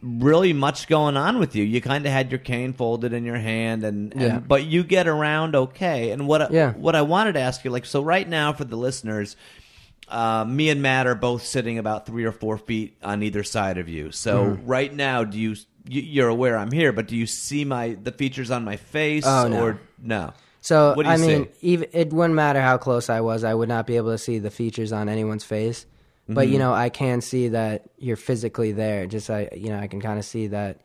really much going on with you. You kind of had your cane folded in your hand, and, and Yeah. but you get around okay. And what I, Yeah. what I wanted to ask you, like, so right now for the listeners. Uh, me and Matt are both sitting about three or four feet on either side of you. So Mm-hmm. right now, do you, you you're aware I'm here, but do you see my the features on my face Oh, no. or no? So What do you I mean, see? even it wouldn't matter how close I was, I would not be able to see the features on anyone's face. But Mm-hmm. you know, I can see that you're physically there. Just I, you know, I can kind of see that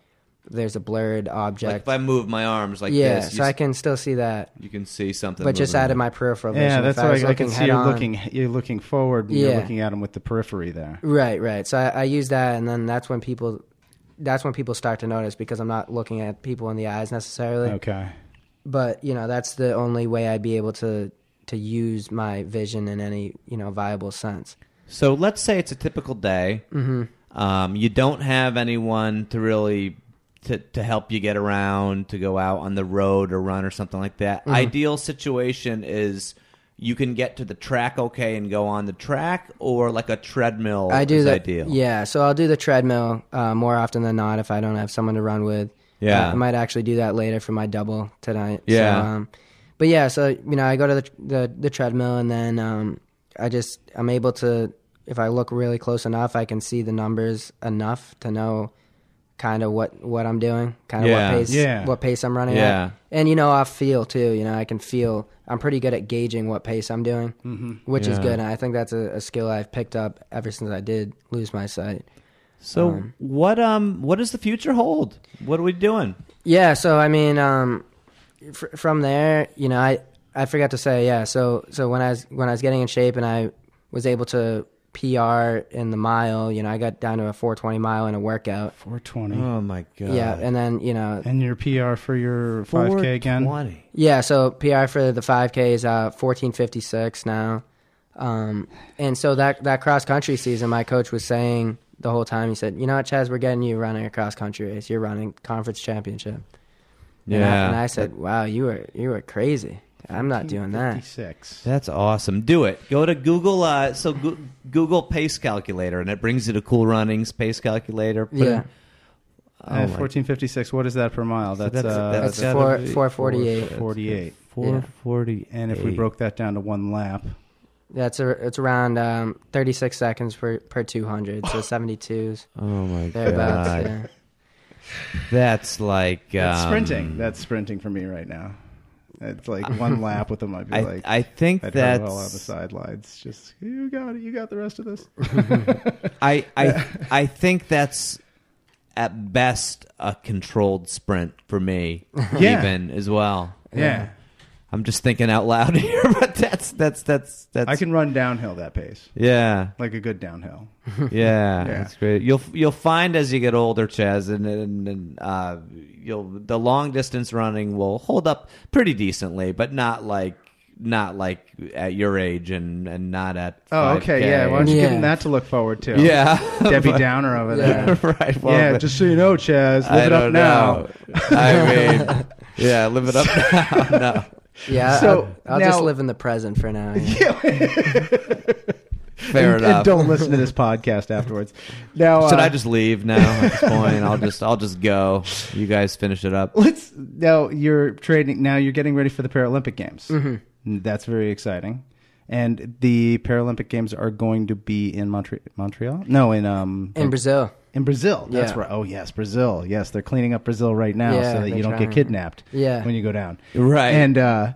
there's a blurred Like object. if I move my arms like yeah, this, you, so I s- can still see that, you can see something. but just out of my peripheral vision. yeah, that's why I I, can see you're on- looking. You're looking forward. And You're Yeah. looking at them with the periphery there. Right, right. So I, I use that, and then that's when people, that's when people start to notice because I'm not looking at people in the eyes necessarily. Okay. But you know, that's the only way I'd be able to to use my vision in any you know viable sense. So let's say it's a typical day. Mm-hmm. Um, you don't have anyone to really to, to help you get around, to go out on the road or run or something like that. Mm-hmm. Ideal situation is you can get to the track okay and go on the track, or like a treadmill I do is the ideal. yeah. So I'll do the treadmill uh, more often than not if I don't have someone to run with. Yeah. Uh, I might actually do that later for my double tonight. Yeah. So, um, but yeah, so you know, I go to the the, the treadmill and then um, I just I'm able to if I look really close enough, I can see the numbers enough to know kind of what what I'm doing, kind of Yeah. what pace Yeah. what pace I'm running Yeah. at. And you know, I feel too. You know, I can feel. I'm pretty good at gauging what pace I'm doing, which is good. And I think that's a, a skill I've picked up ever since I did lose my sight. So Um, what um what does the future hold? What are we doing? Yeah, so I mean, um, fr- from there, you know, I I forgot to say, yeah. So so when I was when I was getting in shape and I was able to PR in the mile, you know, I got down to a 420 mile in a workout. 420. Oh my god! Yeah, and then you know, and your PR for your 5K again? 420. yeah. So PR for the 5K is uh 1456 now, um, and so that that cross country season, my coach was saying the whole time, he said, you know what, Chaz, we're getting you running a cross country race. You're running conference championship. And I, Yeah. and I said, wow, you were you were crazy. I'm not doing that. 56. That's awesome. Do it. Go to Google. Uh, so Go- Google Pace Calculator, and it brings you to Cool Runnings Pace Calculator. Put Yeah. in- Oh Uh, my- 1456. What is that per mile? That's, that's- uh, that's That's gotta four be- four forty eight. 48. Four forty. And if we broke that down to one lap, That's a, it's around um, thirty six seconds per per two hundred, so seventy twos Oh my thereabouts. god! Yeah. That's like that's um, sprinting. That's sprinting for me right now. It's like one lap with them. I'd be I, like, I think I'd that's hurl on the sidelines. Just you got it. You got the rest of this. I I I think that's at best a controlled sprint for me, Yeah. even as well. Yeah, I'm just thinking out loud here, but that's that's that's that's I can run downhill that pace, yeah like a good downhill. yeah, Yeah. that's great. You'll you'll find as you get older, Chaz, and and, and uh, you'll the long distance running will hold up pretty decently, but not like not like at your age and and not at Oh, okay, 5K. yeah. Why don't you give Yeah. him that to look forward to? yeah Debbie Downer over Yeah. there. right well, yeah, but- just so you know, Chaz, live I it up now. know. I mean, yeah, live it up now. No. Yeah, So, I'll, I'll just live in the present for now. yeah. Fair and, enough. and don't listen to this podcast afterwards. Now, Should uh, I just leave now at this point? I'll just I'll just go. You guys finish it up. let's now you're training. Now you're getting ready for the Paralympic Games. Mm-hmm. That's very exciting. And the Paralympic Games are going to be in Montre- Montreal. No, in um In Brazil. In Brazil. That's Yeah. right. Oh yes, Brazil. Yes, they're cleaning up Brazil right now Yeah, so that they're you don't trying. get kidnapped. Yeah. when you go down. Right. And uh,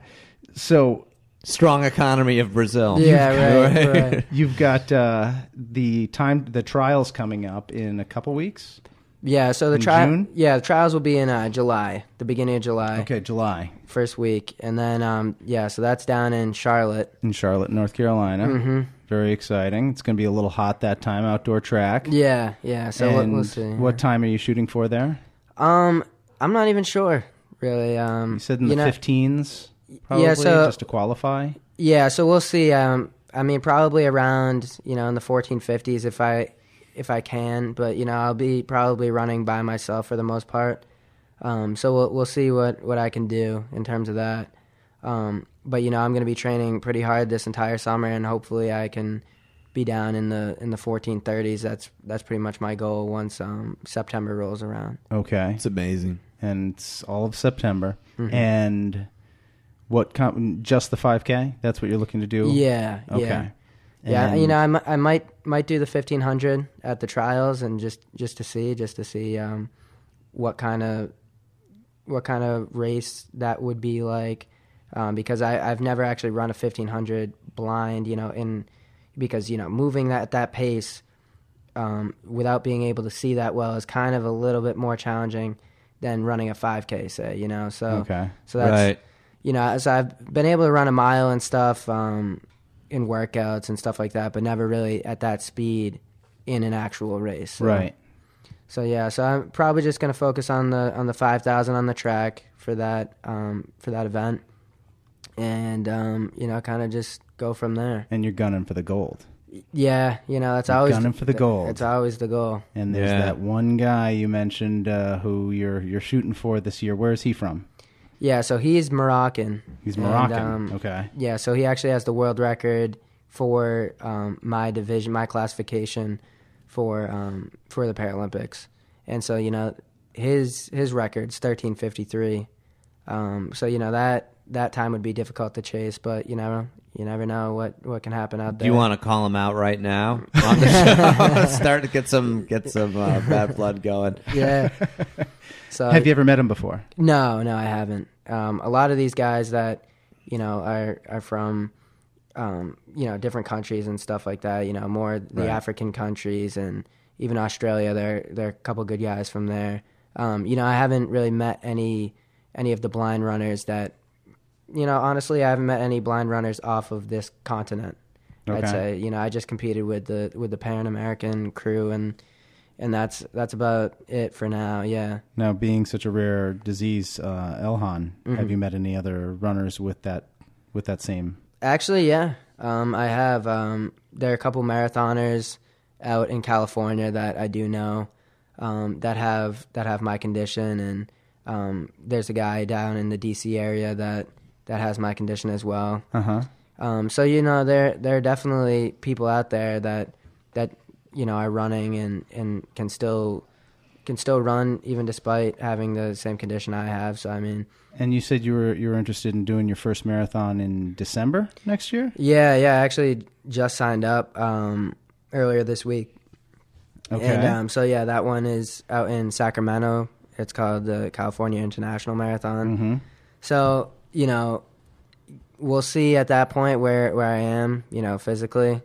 so Strong economy of Brazil. Yeah, right, right. you've got uh, the time. The trials coming up in a couple weeks. Yeah, so the trial. June? Yeah, the trials will be in uh, July, the beginning of July, Okay, July first week, and then um, yeah, so that's down in Charlotte. in Charlotte, North Carolina. Mm-hmm. Very exciting. It's going to be a little hot that time, outdoor track. Yeah, yeah. So we'll, and we'll see. what time are you shooting for there? Um, I'm not even sure, really. Um, You said in the know- 15s, probably, Yeah, so- just to qualify. Yeah, so we'll see. Um, I mean, probably around you know in the 1450s if I if I can, but you know I'll be probably running by myself for the most part. Um, so we'll we'll see what what I can do in terms of that. Um, but you know I'm going to be training pretty hard this entire summer, and hopefully I can be down in the in the 1430s. That's that's pretty much my goal once um, September rolls around. Okay. It's amazing. And it's all of September. Mm-hmm. And what, com- just the 5K? That's what you're looking to do? Yeah, Okay. yeah. Yeah, you know, I, I might might do the fifteen hundred at the trials and just just to see, just to see um, what kind of what kind of race that would be like, um, because I I've never actually run a fifteen hundred blind, you know, in because you know moving that at that pace um, without being able to see that well is kind of a little bit more challenging than running a five k, say, you know. So Okay. so that's right. you know, so I've been able to run a mile and stuff um, in workouts and stuff like that, but never really at that speed in an actual race. So, Right. So yeah, so I'm probably just gonna focus on the on the five thousand on the track for that um, for that event, and um, you know, kind of just go from there. And you're gunning for the gold. Yeah, you know, that's You're always gunning for the gold. It's always the goal. And there's Yeah. that one guy you mentioned uh, who you're you're shooting for this year. Where is he from? Yeah, so he's Moroccan. He's And, Moroccan. um, okay. Yeah, so he actually has the world record for um, my division, my classification for um, for the Paralympics, and so you know his his record's thirteen fifty three. Um, so you know that that time would be difficult to chase, but you never you never know what what can happen out there. Do there. you want to call him out right now on the show? Start to get some get some uh, bad blood going. Yeah. So Have you ever met him before? No, no, I haven't. Um, a lot of these guys that you know are are from um, you know different countries and stuff like that. You know, more the Right. African countries and even Australia. There there are a couple good guys from there. Um, you know, I haven't really met any any of the blind runners that. You know, honestly, I haven't met any blind runners off of this continent. Okay. I'd say, you know, I just competed with the with the Pan American crew, and and that's that's about it for now. Yeah. Now, being such a rare disease, uh, LHON, Mm-hmm. have you met any other runners with that with that same? Actually, yeah, um, I have. Um, there are a couple marathoners out in California that I do know um, that have that have my condition, and um, there's a guy down in the DC area that that has my condition as well. Uh huh. Um, so you know, there there are definitely people out there that that you know are running and, and can still can still run even despite having the same condition I have. So I mean, And you said you were you were interested in doing your first marathon in December next year. yeah, yeah, I actually just signed up um, earlier this week. Okay. And um, so yeah, that one is out in Sacramento. It's called the California International Marathon. hmm So you know, we'll see at that point where where I am. You know, physically,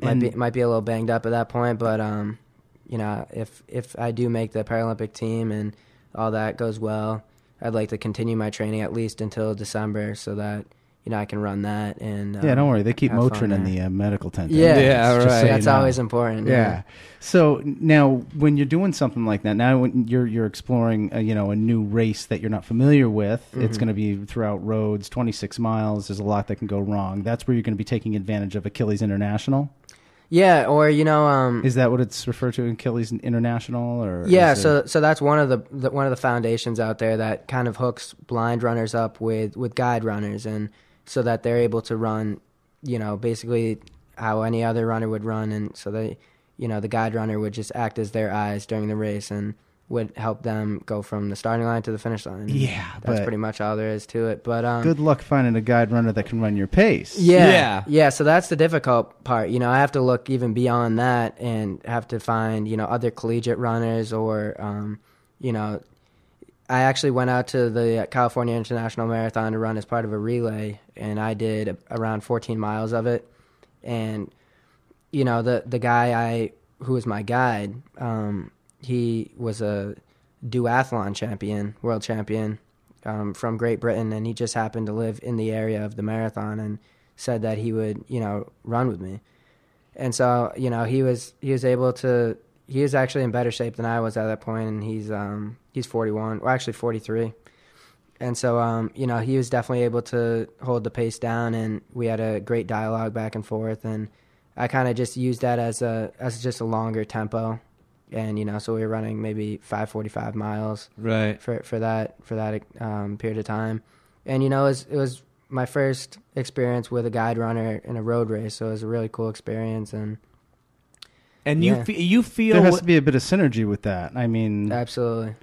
might And- be might be a little banged up at that point, but um, you know, if if I do make the Paralympic team and all that goes well, I'd like to continue my training at least until December, so that you know I can run that. And um, yeah, don't worry. They keep have Motrin in the uh, medical tent. Yeah, there. Yeah, Just right. so you That's know. always important. Yeah. So now, when you're doing something like that, now when you're you're exploring, a, you know, a new race that you're not familiar with, it's Mhm. going to be throughout roads, 26 miles. There's a lot that can go wrong. That's where you're going to be taking advantage of Achilles International. Yeah, or you know, um, Is that what it's referred to, Achilles International, or Yeah, is it- so so that's one of the, the one of the foundations out there that kind of hooks blind runners up with with guide runners, and so that they're able to run, you know, basically how any other runner would run, and so they, you know, the guide runner would just act as their eyes during the race and would help them go from the starting line to the finish line. Yeah, that's but- pretty much all there is to it. But um, good luck finding a guide runner that can run your pace. yeah, Yeah. yeah, So that's the difficult part. You know, I have to look even beyond that and have to find you know other collegiate runners or um, you know, I actually went out to the California International Marathon to run as part of a relay, and I did around 14 miles of it. And you know, the the guy I who was my guide, um, he was a duathlon champion, world champion um, from Great Britain, and he just happened to live in the area of the marathon, and said that he would, you know, run with me. And so, you know, he was he was able to. He was actually in better shape than I was at that point, and he's um, he's 41, well, actually 43. And so, um, you know, he was definitely able to hold the pace down, and we had a great dialogue back and forth. And I kind of just used that as a as just a longer tempo, and you know, so we were running maybe 545 miles Right. for for that for that um, period of time. And you know, it was, it was my first experience with a guide runner in a road race, so it was a really cool experience. And And you Yeah. fe- you feel There has to be a bit of synergy with that. I mean, absolutely,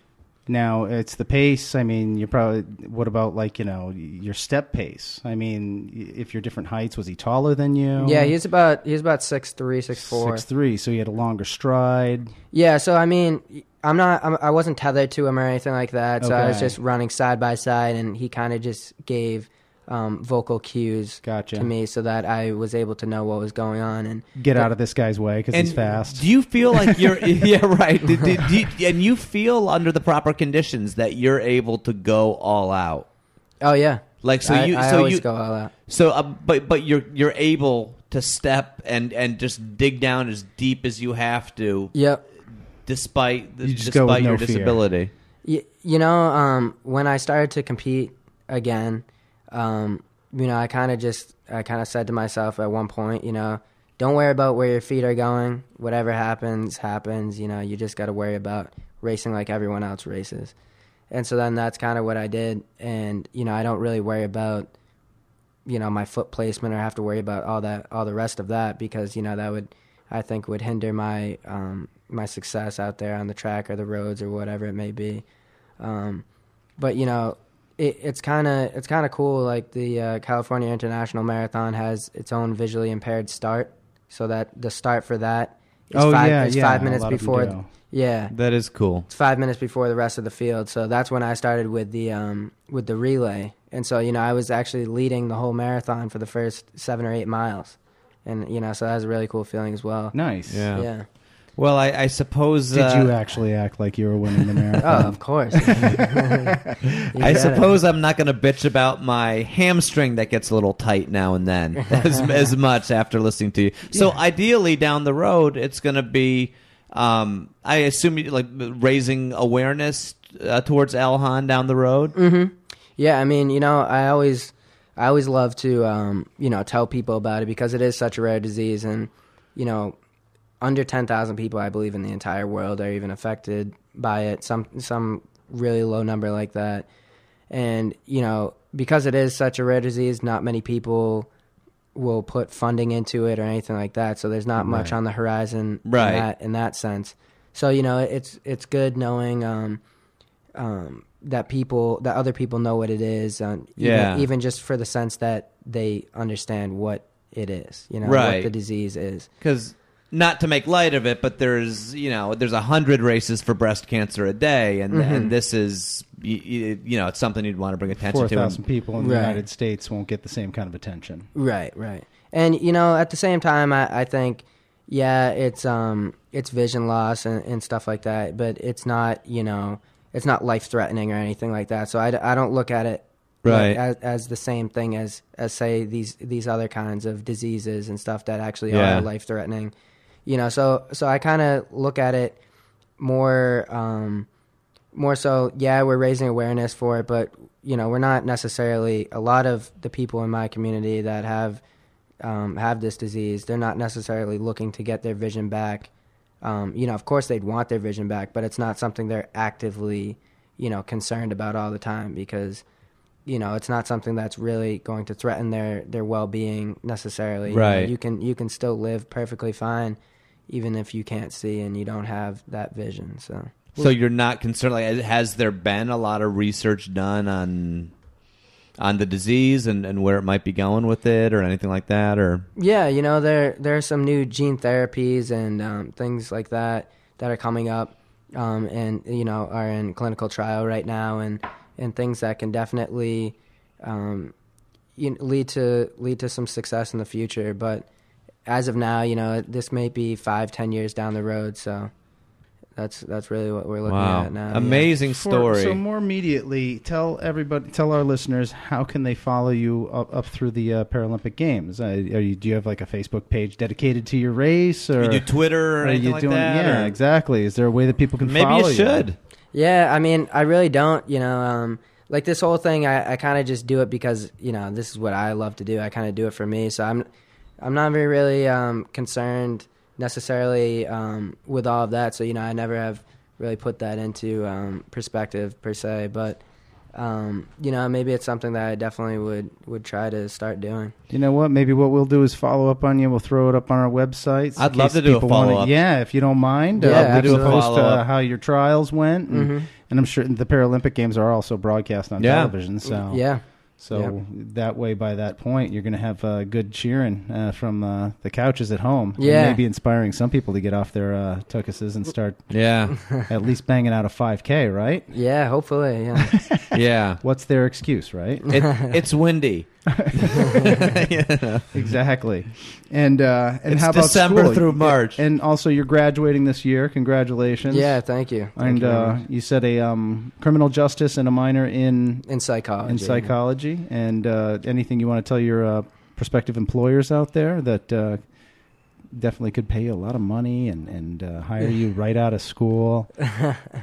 now it's the pace. I mean, you probably. What about like you know your step pace? I mean, if you're different heights, was he taller than you? yeah, he's about he's about six three, six four. Six three, so he had a longer stride. Yeah, so I mean, I'm not, I'm, I wasn't tethered to him or anything like that. So I was Okay. just running side by side, and he kind of just gave um, vocal cues Gotcha. to me so that I was able to know what was going on. And Get out of this guy's way because he's fast. Do you feel like you're yeah right? Did- did- do you- and you feel under the proper conditions that you're able to go all out. oh yeah, Like so I, you I so always you go all out. so uh, but but you're you're able to step and and just dig down as deep as you have to Yep. despite You just despite go with your no fear. disability. Y- you know, um, when I started to compete again, um, you know, I kind of just, I kind of said to myself at one point, you know, don't worry about where your feet are going. Whatever happens, happens. You know, you just got to worry about racing like everyone else races. and so then that's kind of what I did. And you know, I don't really worry about you know my foot placement or have to worry about all that all the rest of that because you know that would I think would hinder my um, my success out there on the track or the roads or whatever it may be. Um, but you know, it, it's kind of it's kind of cool. Like the uh, California International Marathon has its own visually impaired start, so that the start for that is oh five, yeah, is yeah. five minutes lot of them before. do. Yeah, That is cool. it's five minutes before the rest of the field. So that's when I started with the um, with the relay, and so you know I was actually leading the whole marathon for the first seven or eight miles, and you know so that was a really cool feeling as well. Nice. Yeah. Yeah. Well, I, I suppose. Did uh, you actually act like you were winning the marathon? Oh, of course. I I suppose I'm not going to bitch about my hamstring that gets a little tight now and then as, as much after listening to you. So ideally, down the road, it's going to be. Um, I assume you, like raising awareness uh, towards LHON down the road. Mm-hmm. Yeah, I mean, you know, I always, I always love to, um, you know, tell people about it because it is such a rare disease, and you know, under ten thousand people, I believe, in the entire world are even affected by it. Some, some really low number like that, and you know, because it is such a rare disease, not many people will put funding into it or anything like that. So there's not much Right. on the horizon, Right. In that, in that sense. So you know, it's it's good knowing. Um, um, that people that other people know what it is um, Yeah. even, even just for the sense that they understand what it is you know Right. what the disease is because not to make light of it, but there's you know there's a hundred races for breast cancer a day, and Mhm. and this is you, you know it's something you'd want to bring attention Four to. Four thousand people in the United States won't get the same kind of attention. right right and you know at the same time i, I think yeah it's um it's vision loss and, and stuff like that but it's not you know it's not life threatening or anything like that so I, I don't look at it Right. as, as the same thing as as say these these other kinds of diseases and stuff that actually Yeah. are life threatening you know so so i kind of look at it more um more so yeah we're raising awareness for it but you know we're not necessarily a lot of the people in my community that have um, have this disease they're not necessarily looking to get their vision back um, you know of course they'd want their vision back but it's not something they're actively you know concerned about all the time because you know it's not something that's really going to threaten their their well-being necessarily You know, Right. you can you can still live perfectly fine even if you can't see and you don't have that vision so So you're not concerned. Like, has there been a lot of research done on on the disease and, and where it might be going with it, or anything like that? Or Yeah, you know there there are some new gene therapies and um, things like that that are coming up, um, and you know are in clinical trial right now, and and things that can definitely um, you know, lead to lead to some success in the future. But as of now, you know this may be five, ten years down the road. So that's that's really what we're looking wow, at now. yeah. amazing For- story. so more immediately, tell everybody, tell our listeners, how can they follow you up, up through the uh, Paralympic Games? Uh, are you, do you have like a Facebook page dedicated to your race, or you do Twitter or are anything you like doing? that? yeah, or- exactly. Is there a way that people can Maybe follow you Maybe you should. Yeah, I mean, I really don't. You know, um, like this whole thing, I, I kind of just do it because you know this is what I love to do. I kind of do it for me, so I'm I'm not very really um, concerned necessarily um, with all of that. So you know, I never have really put that into um, perspective per se, but. Um, you know, maybe it's something that I definitely would, would try to start doing. You know what? Maybe what we'll do is follow up on you. We'll throw it up on our website. I'd love to do a follow-up. Yeah, if you don't mind, Yeah, uh, we'll absolutely. post Follow-up. uh, how your trials went, and, Mhm. and I'm sure the Paralympic Games are also broadcast on Yeah. television. So Yeah, So that way, by that point, you're going to have uh, good cheering uh, from uh, the couches at home. Yeah. maybe inspiring some people to get off their uh, tuchuses and start Yeah, at least banging out a 5K, right? yeah, hopefully, yeah. yeah. What's their excuse, right? It, it's windy. exactly. And uh, and It's how about December school? through March. And also, you're graduating this year. Congratulations. yeah, thank you. Thank And you very uh, much. you said a um, criminal justice and a minor in in psychology. in psychology. And uh, anything you want to tell your uh, prospective employers out there that uh, definitely could pay you a lot of money and and uh, hire you right out of school.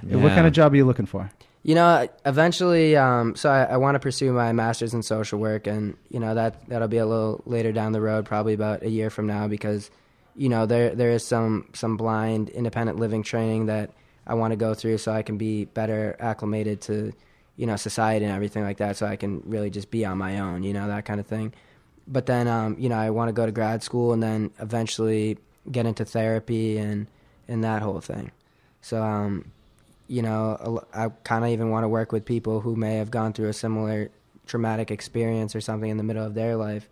What kind of job are you looking for? You know, eventually, um, so I, I want to pursue my master's in social work, and you know that that'll be a little later down the road, probably about a year from now, because you know there there is some some blind independent living training that I want to go through so I can be better acclimated to you know society and everything like that so I can really just be on my own you know that kind of thing. But then um, you know I want to go to grad school and then eventually get into therapy and and that whole thing. So um, you know I kind of even want to work with people who may have gone through a similar traumatic experience or something in the middle of their life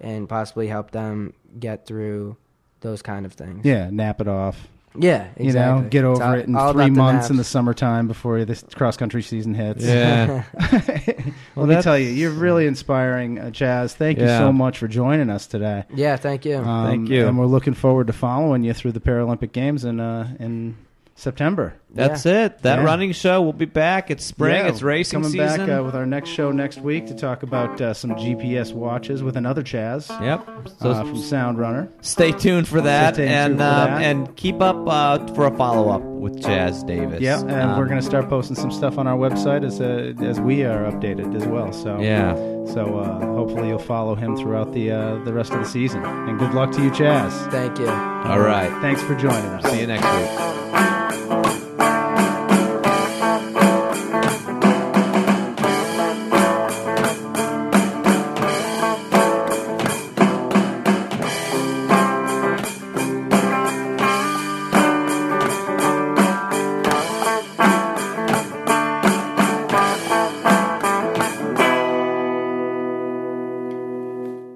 and possibly help them get through those kind of things Yeah, nap it off. yeah exactly. You know, get over all- it in three about the months in the summertime before this cross country season hits. Yeah. Let me tell you, you're really inspiring, uh, Chaz. Thank you so much for joining us today. yeah thank you Um, Thank you. And we're looking forward to following you through the Paralympic Games in uh, in September. That's it. That Yeah. running show We'll be back. It's spring. Yeah, it's racing coming season. back uh, with our next show next week to talk about uh, some GPS watches with another Chaz yep. So uh, from Sound Runner. stay tuned for that, Stay tuned and for um, that. and keep up uh, for a follow up with Chaz Davis. Yeah, and Um, we're going to start posting some stuff on our website as uh, as we are updated as well. So Yeah. So uh, hopefully you'll follow him throughout the uh, the rest of the season. And good luck to you, Chaz. thank you All right. Thanks for joining us. See you next week.